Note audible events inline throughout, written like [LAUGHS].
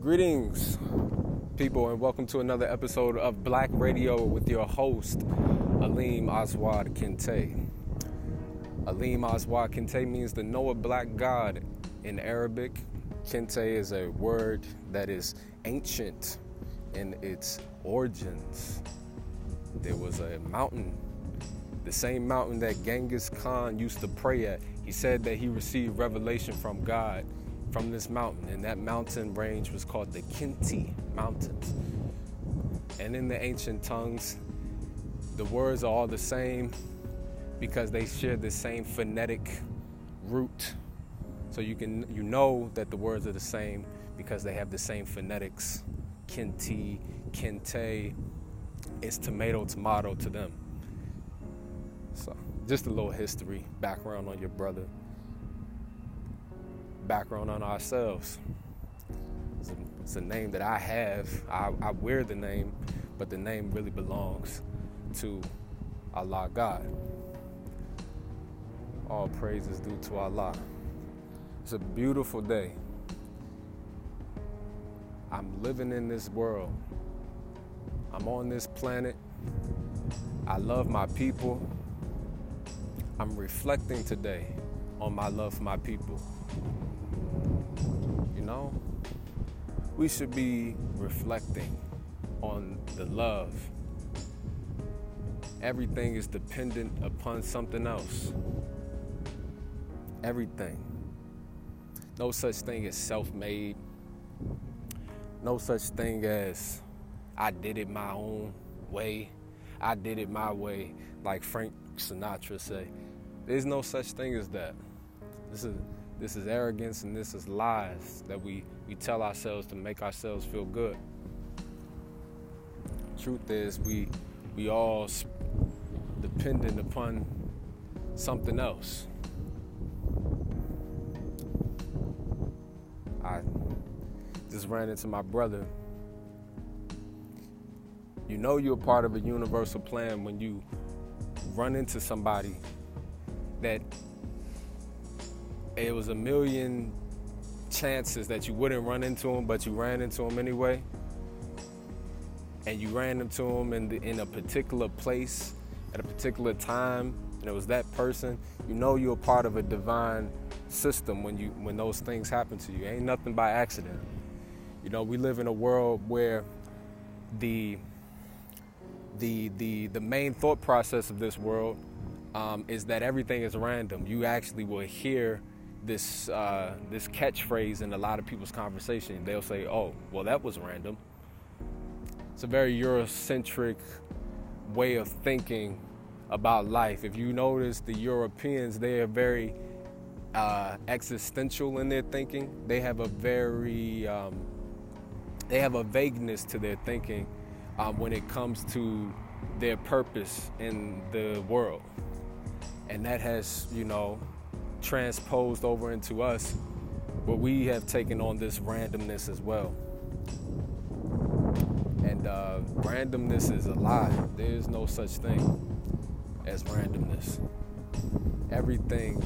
Greetings, people, and welcome to another episode of Black Radio with your host, Aleem Aswad Kinte. Aleem Aswad Kinte means the Noah Black God in Arabic. Kinte is a word that is ancient in its origins. There was a mountain, the same mountain that Genghis Khan used to pray at. He said that he received revelation from God from this mountain, and that mountain range was called the Kinti Mountains. And in the ancient tongues, the words are all the same because they share the same phonetic root. So you can you know that the words are the same because they have the same phonetics. Kinti, kinte, it's tomato, tomato to them. So just a little history, background on your brother background on ourselves. It's a, it's a name that I have. I, I wear the name, but the name really belongs to Allah God. All praise is due to Allah. It's a beautiful day. I'm living in this world. I'm on this planet. I love my people. I'm reflecting today on my love for my people we should be reflecting on the love. Everything is dependent upon something else. Everything. No such thing as self made. No such thing as I did it my own way. I did it my way, like Frank Sinatra say. There's no such thing as that. This is this is arrogance and this is lies that we, we tell ourselves to make ourselves feel good. Truth is, we we all dependent upon something else. I just ran into my brother. You know you're part of a universal plan when you run into somebody that it was a million chances that you wouldn't run into him, but you ran into him anyway. And you ran into him in, the, in a particular place at a particular time, and it was that person. You know you're a part of a divine system when you when those things happen to you. Ain't nothing by accident. You know we live in a world where the the the the main thought process of this world um, is that everything is random. You actually will hear this uh, this catchphrase in a lot of people's conversation. They'll say, "Oh, well, that was random." It's a very Eurocentric way of thinking about life. If you notice, the Europeans they are very uh, existential in their thinking. They have a very um, they have a vagueness to their thinking um, when it comes to their purpose in the world, and that has you know transposed over into us, but we have taken on this randomness as well. And uh, randomness is a lie. There is no such thing as randomness. Everything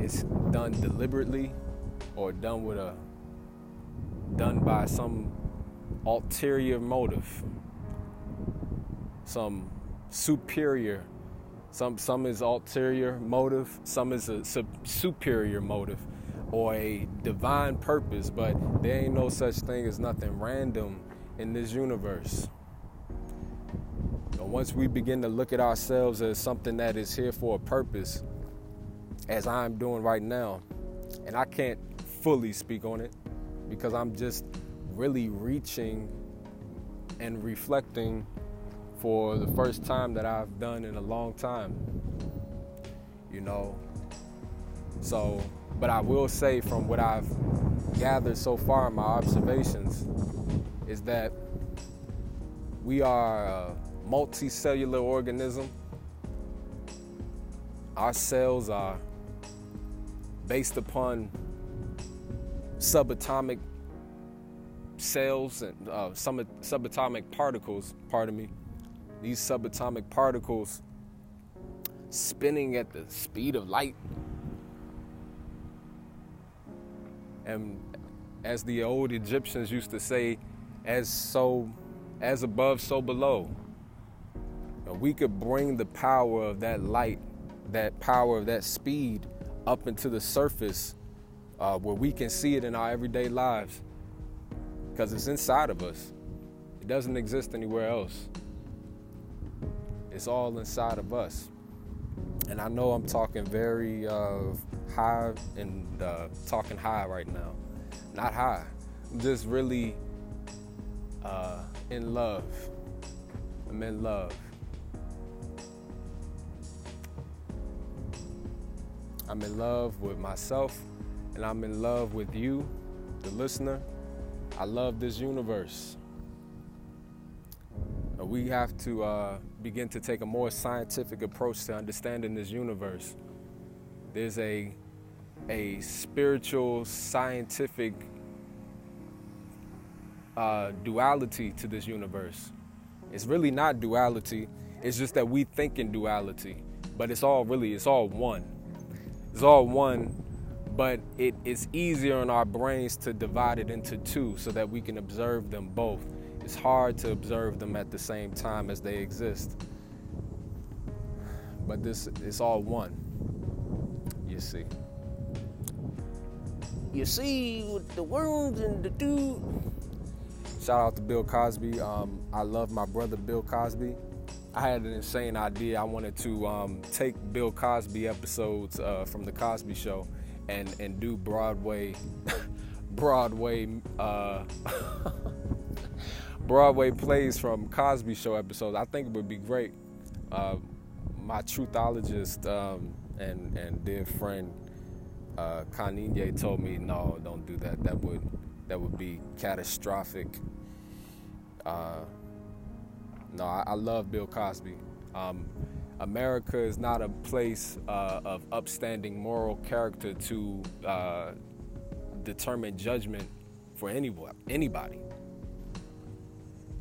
is done deliberately or done with a done by some ulterior motive, some superior some some is ulterior motive, some is a sub- superior motive, or a divine purpose. But there ain't no such thing as nothing random in this universe. And once we begin to look at ourselves as something that is here for a purpose, as I'm doing right now, and I can't fully speak on it because I'm just really reaching and reflecting for the first time that I've done in a long time. You know, so, but I will say from what I've gathered so far my observations is that we are a multicellular organism. Our cells are based upon subatomic cells and uh, subatomic particles, pardon me, these subatomic particles spinning at the speed of light. And as the old Egyptians used to say, as so as above, so below. We could bring the power of that light, that power of that speed up into the surface uh, where we can see it in our everyday lives because it's inside of us. It doesn't exist anywhere else. It's all inside of us. And I know I'm talking very uh, high and uh, talking high right now. Not high. I'm just really uh, in love. I'm in love. I'm in love with myself and I'm in love with you, the listener. I love this universe. We have to uh, begin to take a more scientific approach to understanding this universe. There's a a spiritual, scientific uh, duality to this universe. It's really not duality. It's just that we think in duality, but it's all really it's all one. It's all one, but it, it's easier in our brains to divide it into two so that we can observe them both. It's hard to observe them at the same time as they exist. But this it's all one. You see. You see with the worms and the dude. Shout out to Bill Cosby. Um, I love my brother Bill Cosby. I had an insane idea. I wanted to um, take Bill Cosby episodes uh, from the Cosby Show and and do Broadway, [LAUGHS] Broadway, uh, [LAUGHS] Broadway plays from Cosby Show episodes. I think it would be great. Uh, my truthologist um, and and dear friend uh, Kanye told me, no, don't do that. That would that would be catastrophic. Uh, no, I, I, love Bill Cosby. Um, America is not a place uh, of upstanding moral character to uh, determine judgment for anyone, anybody.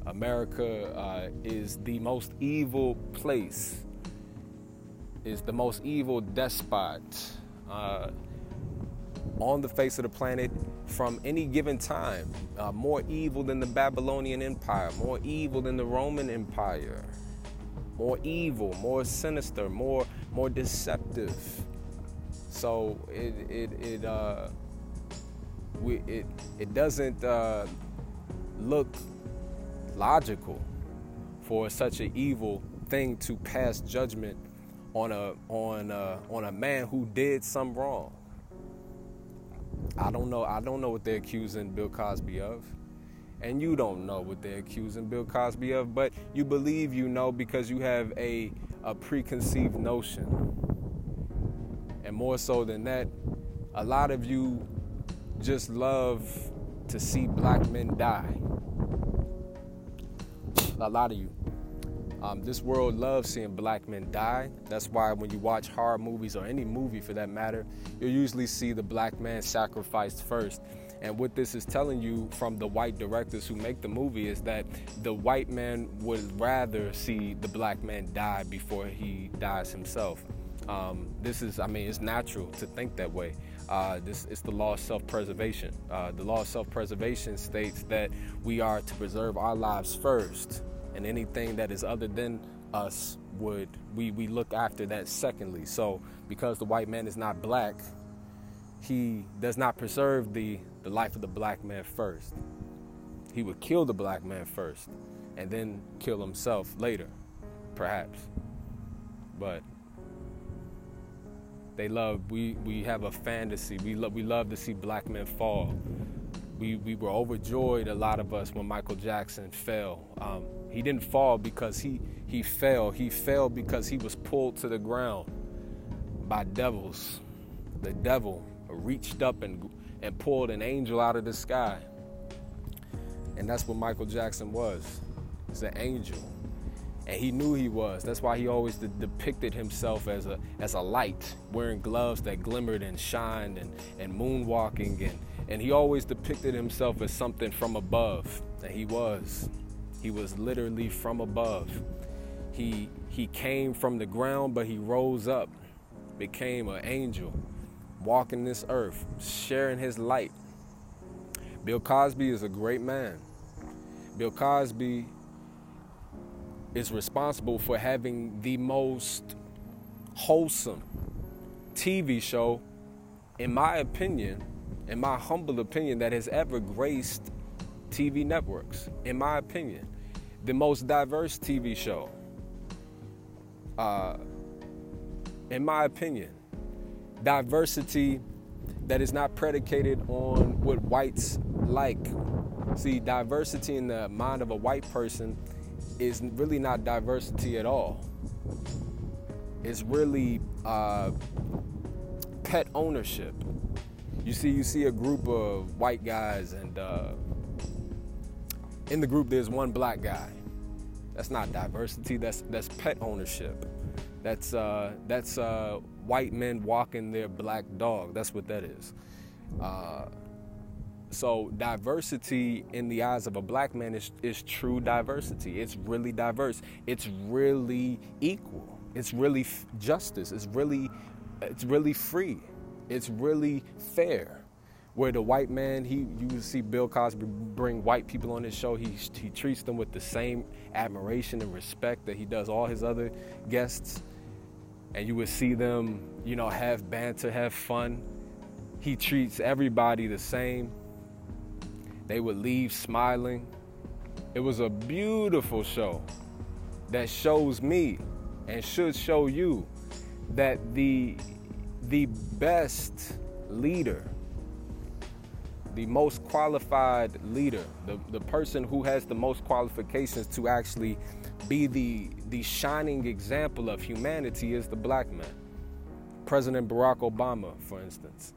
America uh, is the most evil place, is the most evil despot uh, on the face of the planet from any given time. Uh, more evil than the Babylonian Empire, more evil than the Roman Empire, more evil, more sinister, more more deceptive. So it it it uh, we it it doesn't uh, look logical for such an evil thing to pass judgment on a on a, on a man who did some wrong. I don't know. I don't know what they're accusing Bill Cosby of. And you don't know what they're accusing Bill Cosby of, but you believe you know because you have a, a preconceived notion. And more so than that, a lot of you just love to see black men die. A lot of you. Um, this world loves seeing black men die. That's why when you watch horror movies or any movie for that matter, you'll usually see the black man sacrificed first. And what this is telling you from the white directors who make the movie is that the white man would rather see the black man die before he dies himself. Um, this is, I mean, it's natural to think that way. Uh, this is the law of self-preservation. Uh, the law of self-preservation states that we are to preserve our lives first and anything that is other than us would we we look after that secondly. So because the white man is not black he does not preserve the the life of the black man first. He would kill the black man first and then kill himself later perhaps. But they love we we have a fantasy. We love we love to see black men fall we we were overjoyed a lot of us when michael jackson fell um, he didn't fall because he, he fell. He fell because he was pulled to the ground by devils. The devil reached up and, and pulled an angel out of the sky. And that's what Michael Jackson was. He's an angel. And he knew he was. That's why he always de- depicted himself as a as a light, wearing gloves that glimmered and shined and, and moonwalking and, and he always depicted himself as something from above. And he was. He was literally from above. He he came from the ground, but he rose up, became an angel, walking this earth, sharing his light. Bill Cosby is a great man. Bill Cosby is responsible for having the most wholesome TV show, in my opinion, in my humble opinion, that has ever graced TV networks. In my opinion, the most diverse TV show. Uh, in my opinion, diversity that is not predicated on what whites like. See, diversity in the mind of a white person is really not diversity at all. It's really uh, pet ownership. You see, you see a group of white guys, and uh, in the group there's one black guy. That's not diversity. That's that's pet ownership. That's uh, that's uh, white men walking their black dog. That's what that is. Uh, so diversity in the eyes of a black man is, is true diversity. It's really diverse. It's really equal. It's really f- justice. It's really it's really free. It's really fair. Where the white man, he you see Bill Cosby bring white people on his show. He he treats them with the same admiration and respect that he does all his other guests. And you would see them, you know, have banter, have fun. He treats everybody the same they would leave smiling. It was a beautiful show that shows me and should show you that the the best leader, the most qualified leader, the, the person who has the most qualifications to actually be the the shining example of humanity is the black man. President Barack Obama, for instance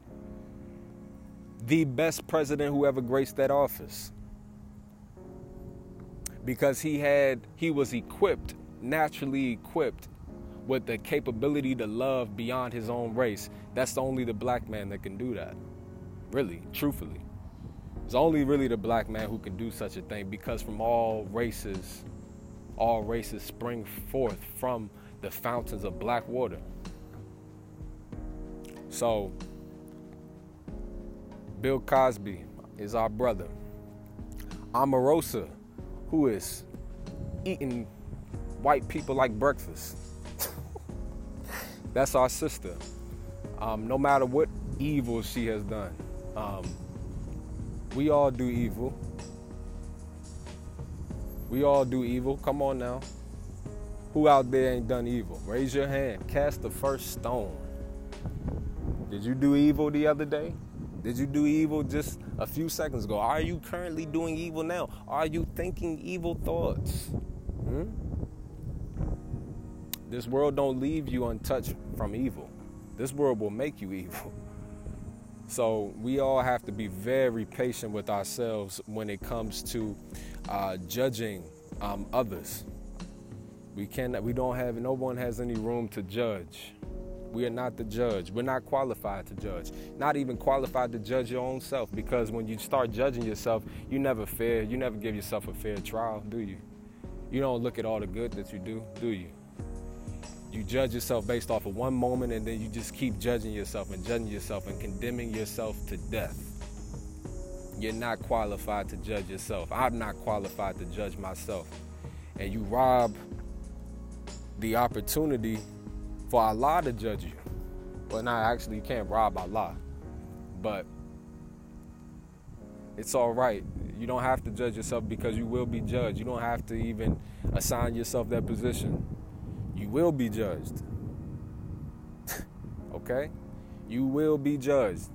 the best president who ever graced that office. Because he had he was equipped, naturally equipped with the capability to love beyond his own race. That's only the black man that can do that. Really, truthfully. It's only really the black man who can do such a thing because from all races, all races spring forth from the fountains of black water. So, Bill Cosby is our brother. Omarosa, who is eating white people like breakfast. That's our sister. Um, no matter what evil she has done, um, we all do evil. We all do evil. Come on now. Who out there ain't done evil? Raise your hand. Cast the first stone. Did you do evil the other day? Did you do evil just a few seconds ago? Are you currently doing evil now? Are you thinking evil thoughts? Hmm? This world don't leave you untouched from evil. This world will make you [LAUGHS] evil. So we all have to be very patient with ourselves when it comes to uh, judging um, others. We cannot. We don't have. No one has any room to judge. We are not the judge. We're not qualified to judge. Not even qualified to judge your own self because when you start judging yourself, you never fair. You never give yourself a fair trial, do you? You don't look at all the good that you do, do you? You judge yourself based off of one moment and then you just keep judging yourself and judging yourself and condemning yourself to death. You're not qualified to judge yourself. I'm not qualified to judge myself. And you rob the opportunity for Allah to judge you. Well, not actually, you can't rob Allah, but it's all right. You don't have to judge yourself because you will be judged. You don't have to even assign yourself that position. You will be judged. [LAUGHS] okay? You will be judged.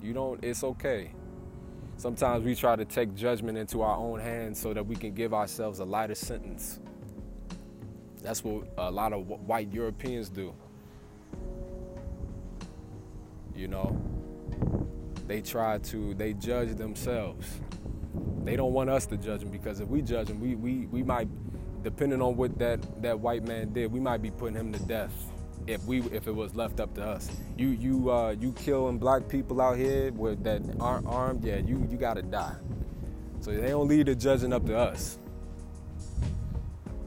You don't, it's okay. Sometimes we try to take judgment into our own hands so that we can give ourselves a lighter sentence. That's what a lot of white Europeans do. You know, they try to they judge themselves. They don't want us to judge them because if we judge them, we we we might, depending on what that that white man did, we might be putting him to death if we if it was left up to us. You you uh, you killing black people out here with that aren't armed, yeah, you you gotta die. So they don't leave the judging up to us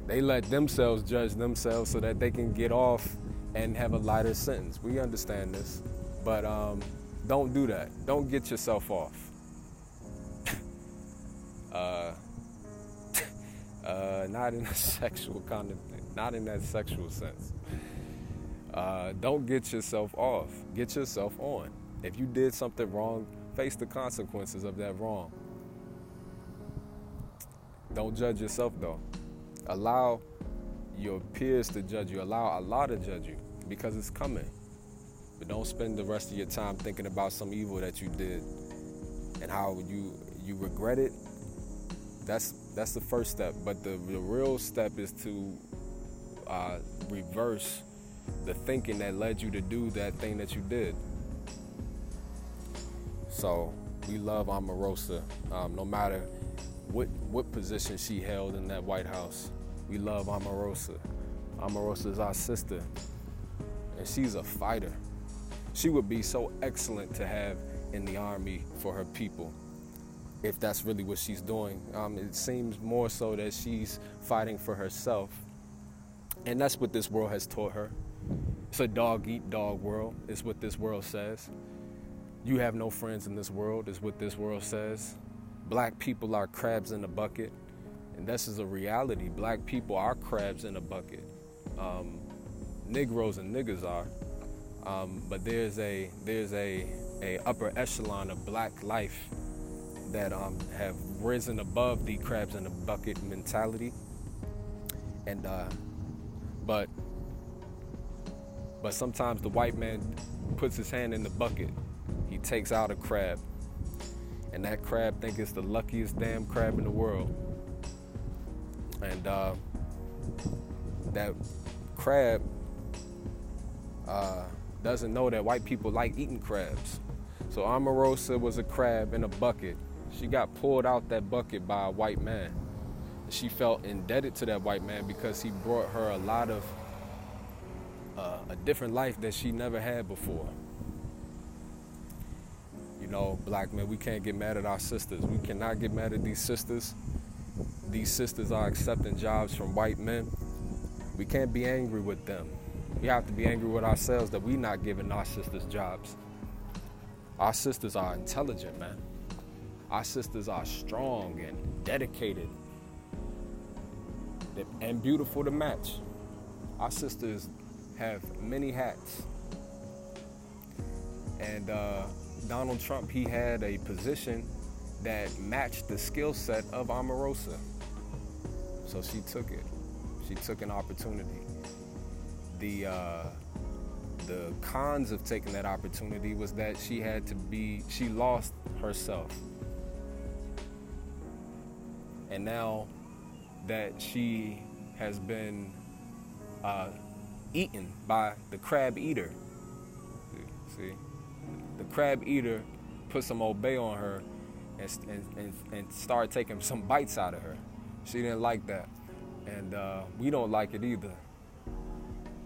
they let themselves judge themselves so that they can get off and have a lighter sentence. We understand this, but um, don't do that. Don't get yourself off. [LAUGHS] Uh, uh, not in a [LAUGHS] sexual kind of thing, not in that sexual sense. Uh, don't get yourself off. Get yourself on. If you did something wrong, face the consequences of that wrong. Don't judge yourself though. Allow your peers to judge you. Allow Allah to judge you because it's coming. But don't spend the rest of your time thinking about some evil that you did and how you you regret it. That's that's the first step. But the, the real step is to uh, reverse the thinking that led you to do that thing that you did. So we love Omarosa, um, no matter what what position she held in that White House. We love Omarosa. Omarosa is our sister, and she's a fighter. She would be so excellent to have in the army for her people, if that's really what she's doing. Um, it seems more so that she's fighting for herself, and that's what this world has taught her. It's a dog eat dog world, is what this world says. You have no friends in this world, is what this world says. Black people are crabs in a bucket. And this is a reality. Black people are crabs in a bucket. Um, Negroes and niggas are. Um, but there's a there's a, a upper echelon of black life that um, have risen above the crabs in a bucket mentality. And uh, but but sometimes the white man puts his hand in the bucket. He takes out a crab. And that crab think it's the luckiest damn crab in the world. And uh, that crab uh, doesn't know that white people like eating crabs. So Omarosa was a crab in a bucket. She got pulled out that bucket by a white man. She felt indebted to that white man because he brought her a lot of uh, a different life that she never had before. You know, black men, we can't get mad at our sisters. We cannot get mad at these sisters. These sisters are accepting jobs from white men. We can't be angry with them. We have to be angry with ourselves that we're not giving our sisters jobs. Our sisters are intelligent, man. Our sisters are strong and dedicated and beautiful to match. Our sisters have many hats. And uh, Donald Trump, he had a position that matched the skill set of Omarosa. So she took it. She took an opportunity. The uh, the cons of taking that opportunity was that she had to be she lost herself. And now that she has been uh, eaten by the crab eater. See, the crab eater put some Old Bay on her and, and, and, and started taking some bites out of her. She didn't like that. And uh, we don't like it either.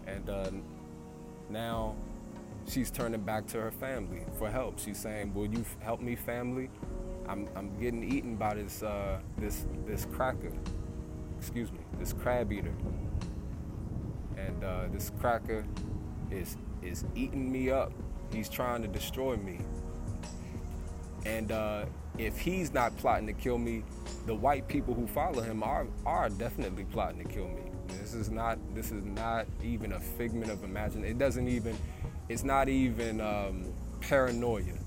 And uh, now she's turning back to her family for help. She's saying, "Will you help me, family? I'm, I'm getting eaten by this uh, this this cracker. Excuse me, this crab eater." and uh, this cracker is is eating me up. He's trying to destroy me. And uh, if he's not plotting to kill me, the white people who follow him are are definitely plotting to kill me. This is not this is not even a figment of imagination. It doesn't even it's not even um, paranoia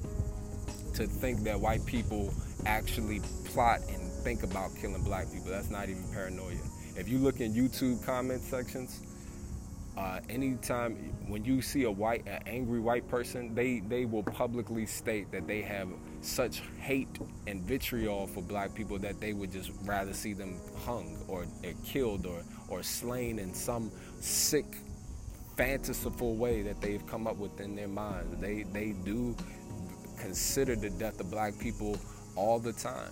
to think that white people actually plot and think about killing black people. That's not even paranoia. If you look in YouTube comment sections, uh, anytime when you see a white, an angry white person, they they will publicly state that they have such hate and vitriol for black people that they would just rather see them hung or, or killed or or slain in some sick, fanciful way that they've come up with in their minds. They they do consider the death of black people all the time.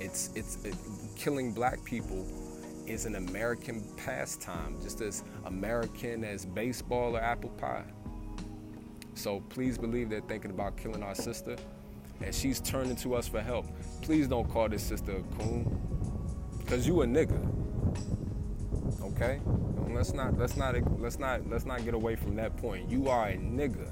It's it's it, killing black people is an American pastime, just as American as baseball or apple pie. So please believe they're thinking about killing our sister, and she's turning to us for help. Please don't call this sister a coon, cause you a nigga. Okay? Let's not let's not let's not let's not get away from that point. You are a nigga.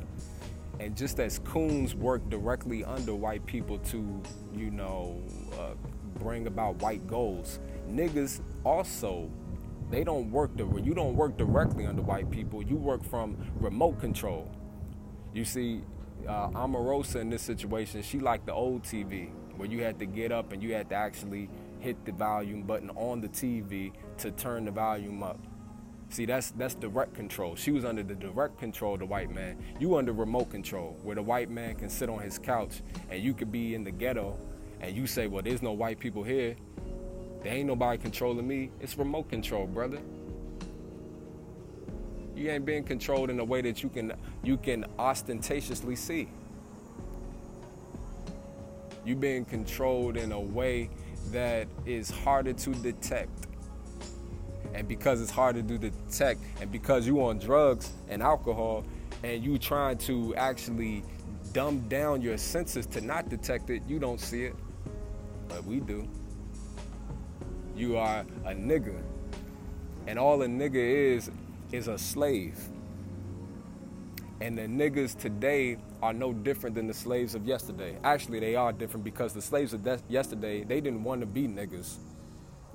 And just as coons work directly under white people to, you know, uh, bring about white goals. Niggas also they don't work the you don't work directly under white people. You work from remote control. You see, uh, Omarosa in this situation, she liked the old TV where you had to get up and you had to actually hit the volume button on the TV to turn the volume up. See, that's that's direct control. She was under the direct control of the white man. You under remote control, where the white man can sit on his couch and you could be in the ghetto and you say, Well, there's no white people here. There ain't nobody controlling me. It's remote control, brother. You ain't being controlled in a way that you can you can ostentatiously see. You being controlled in a way that is harder to detect. And because it's hard to detect, and because you on drugs and alcohol, and you trying to actually dumb down your senses to not detect it, you don't see it. But we do. You are a nigga. And all a nigga is is a slave. And the niggas today are no different than the slaves of yesterday. Actually, they are different because the slaves of de- yesterday, they didn't want to be niggas.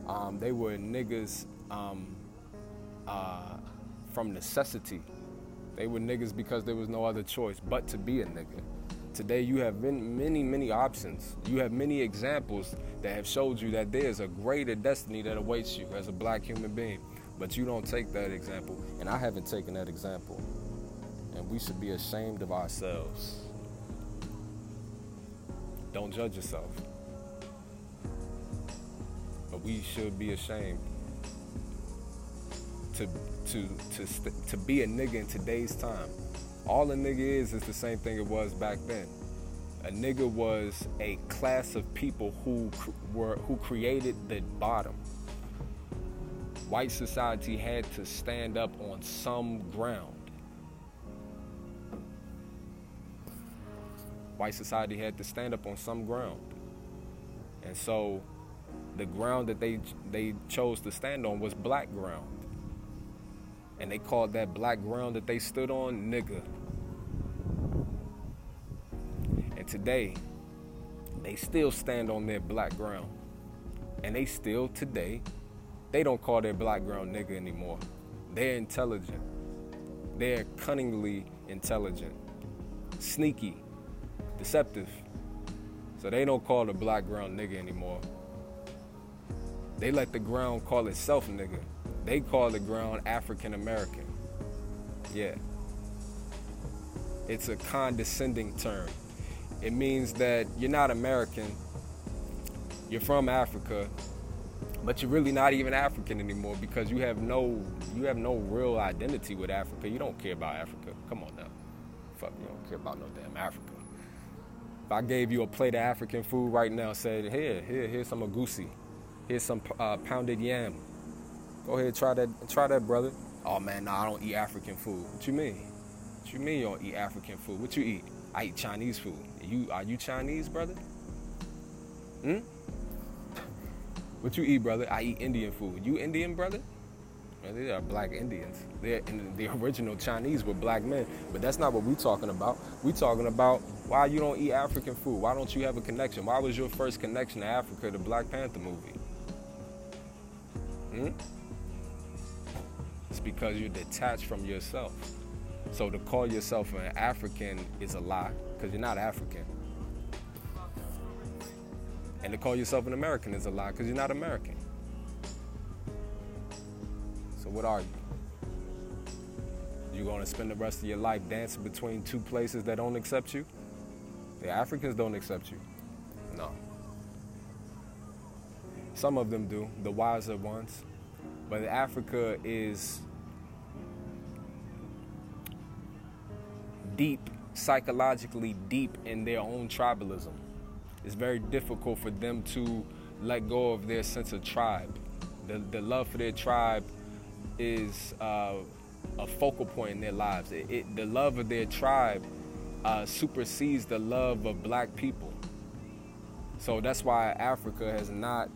Um, they were niggas um, uh, from necessity. They were niggas because there was no other choice but to be a nigga. Today, you have many, many options. You have many examples that have showed you that there's a greater destiny that awaits you as a black human being. But you don't take that example, and I haven't taken that example. And we should be ashamed of ourselves. Don't judge yourself. But we should be ashamed to to to to be a nigga in today's time. All a nigga is is the same thing it was back then. A nigga was a class of people who were who created the bottom white society had to stand up on some ground. White society had to stand up on some ground. And so the ground that they they chose to stand on was black ground. And they called that black ground that they stood on nigga. And today, they still stand on their black ground. And they still today they don't call their black ground nigga anymore. They're intelligent. They're cunningly intelligent, sneaky, deceptive. So they don't call the black ground nigga anymore. They let the ground call itself nigga. They call the ground African American. Yeah. It's a condescending term. It means that you're not American, you're from Africa, but you're really not even African anymore because you have no you have no real identity with Africa. You don't care about Africa. Come on now, fuck, you don't care about no damn Africa. If I gave you a plate of African food right now, said here, here, here's some egusi, here's some uh, pounded yam. Go ahead, try that, try that, brother. Oh man, no, I don't eat African food. What you mean? What you mean you don't eat African food? What you eat? I eat Chinese food. You are you Chinese, brother? Hmm? What you eat, brother? I eat Indian food. You Indian, brother? Man, they are black Indians. They're in the original Chinese were black men, but that's not what we're talking about. We're talking about why you don't eat African food. Why don't you have a connection? Why was your first connection to Africa the Black Panther movie? Hmm? It's because you're detached from yourself. So to call yourself an African is a lie, because you're not African. And to call yourself an American is a lie because you're not American. So what are you? You gonna spend the rest of your life dancing between two places that don't accept you? The Africans don't accept you. No. Some of them do, the wiser ones. But Africa is deep, psychologically deep in their own tribalism it's very difficult for them to let go of their sense of tribe. The, the love for their tribe is uh, a focal point in their lives. It, it, the love of their tribe uh, supersedes the love of black people. So that's why Africa has not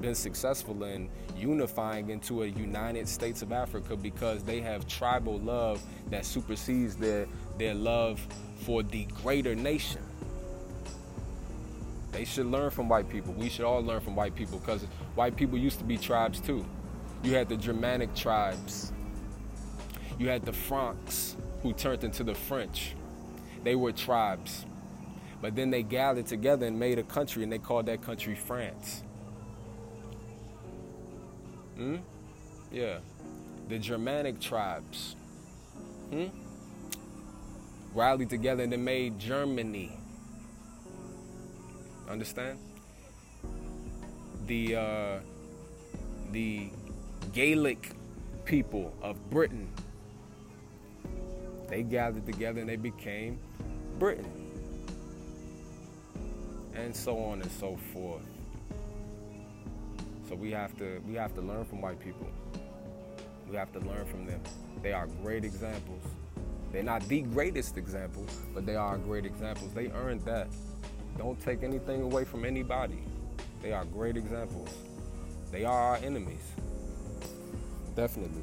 been successful in unifying into a United States of Africa because they have tribal love that supersedes their, their love for the greater nation. They should learn from white people. We should all learn from white people because white people used to be tribes too. You had the Germanic tribes. You had the Franks who turned into the French. They were tribes. But then they gathered together and made a country and they called that country France. Hmm? Yeah. The Germanic tribes. Hmm? Rallied together and they made Germany. Understand? The uh, the Gaelic people of Britain. They gathered together and they became Britain. And so on and so forth. So we have to we have to learn from white people. We have to learn from them. They are great examples. They're not the greatest examples, but they are great examples. They earned that. Don't take anything away from anybody. They are great examples. They are our enemies. Definitely.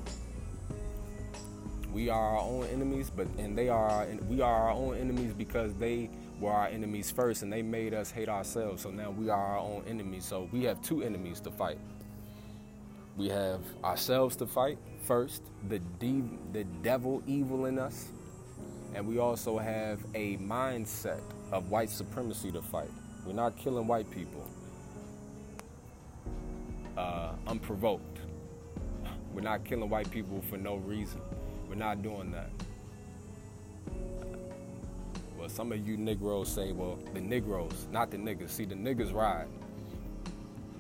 We are our own enemies, but and they are our, we are our own enemies because they were our enemies first and they made us hate ourselves. So now we are our own enemies. So we have two enemies to fight. We have ourselves to fight first, the de- the devil evil in us, and we also have a mindset of white supremacy to fight. We're not killing white people uh, unprovoked. We're not killing white people for no reason. We're not doing that. Well, some of you Negroes say, well, the Negroes, not the niggas. See, the niggas ride.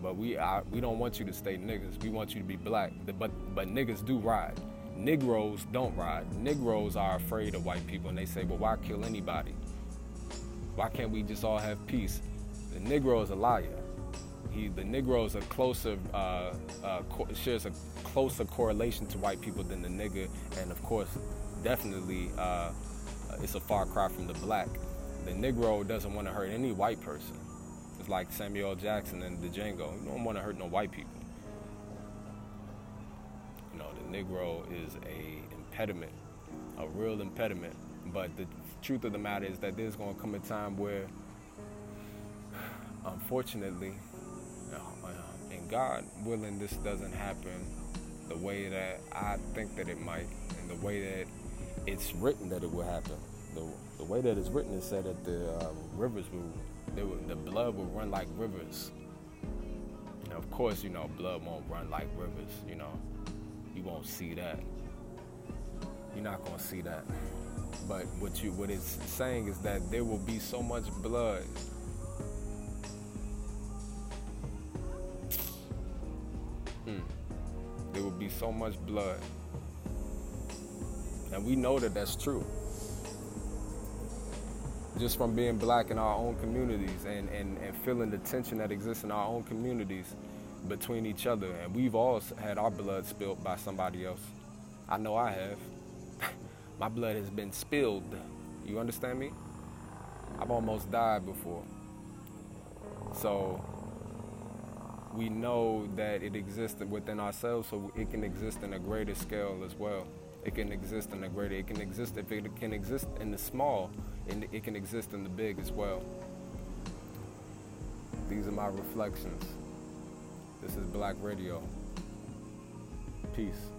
But we I, we don't want you to stay niggas. We want you to be black. But but niggas do ride. Negroes don't ride. Negroes are afraid of white people, and they say, well, why kill anybody? Why can't we just all have peace? The Negro is a liar. He, the Negro is a closer, uh, uh, co- shares a closer correlation to white people than the nigger, and of course, definitely, uh, it's a far cry from the black. The Negro doesn't want to hurt any white person. It's like Samuel Jackson and the Django. You don't want to hurt no white people. Negro is a impediment, a real impediment. But the truth of the matter is that there's going to come a time where, unfortunately, and God willing, this doesn't happen the way that I think that it might, and the way that it's written that it will happen. The, the way that it's written is said that the uh, rivers will, will, the blood will run like rivers. Of course, you know, blood won't run like rivers. You know, you won't see that. You're not gonna see that. But what you what it's saying is that there will be so much blood. Hmm. There will be so much blood. And we know that that's true. Just from being black in our own communities and, and, and feeling the tension that exists in our own communities between each other. And we've all had our blood spilled by somebody else. I know I have. [LAUGHS] My blood has been spilled. You understand me? I've almost died before. So we know that it exists within ourselves, so it can exist in a greater scale as well. It can exist in a greater, it can exist if it can exist in the small, and it can exist in the big as well. These are my reflections. This is Black Radio. Peace.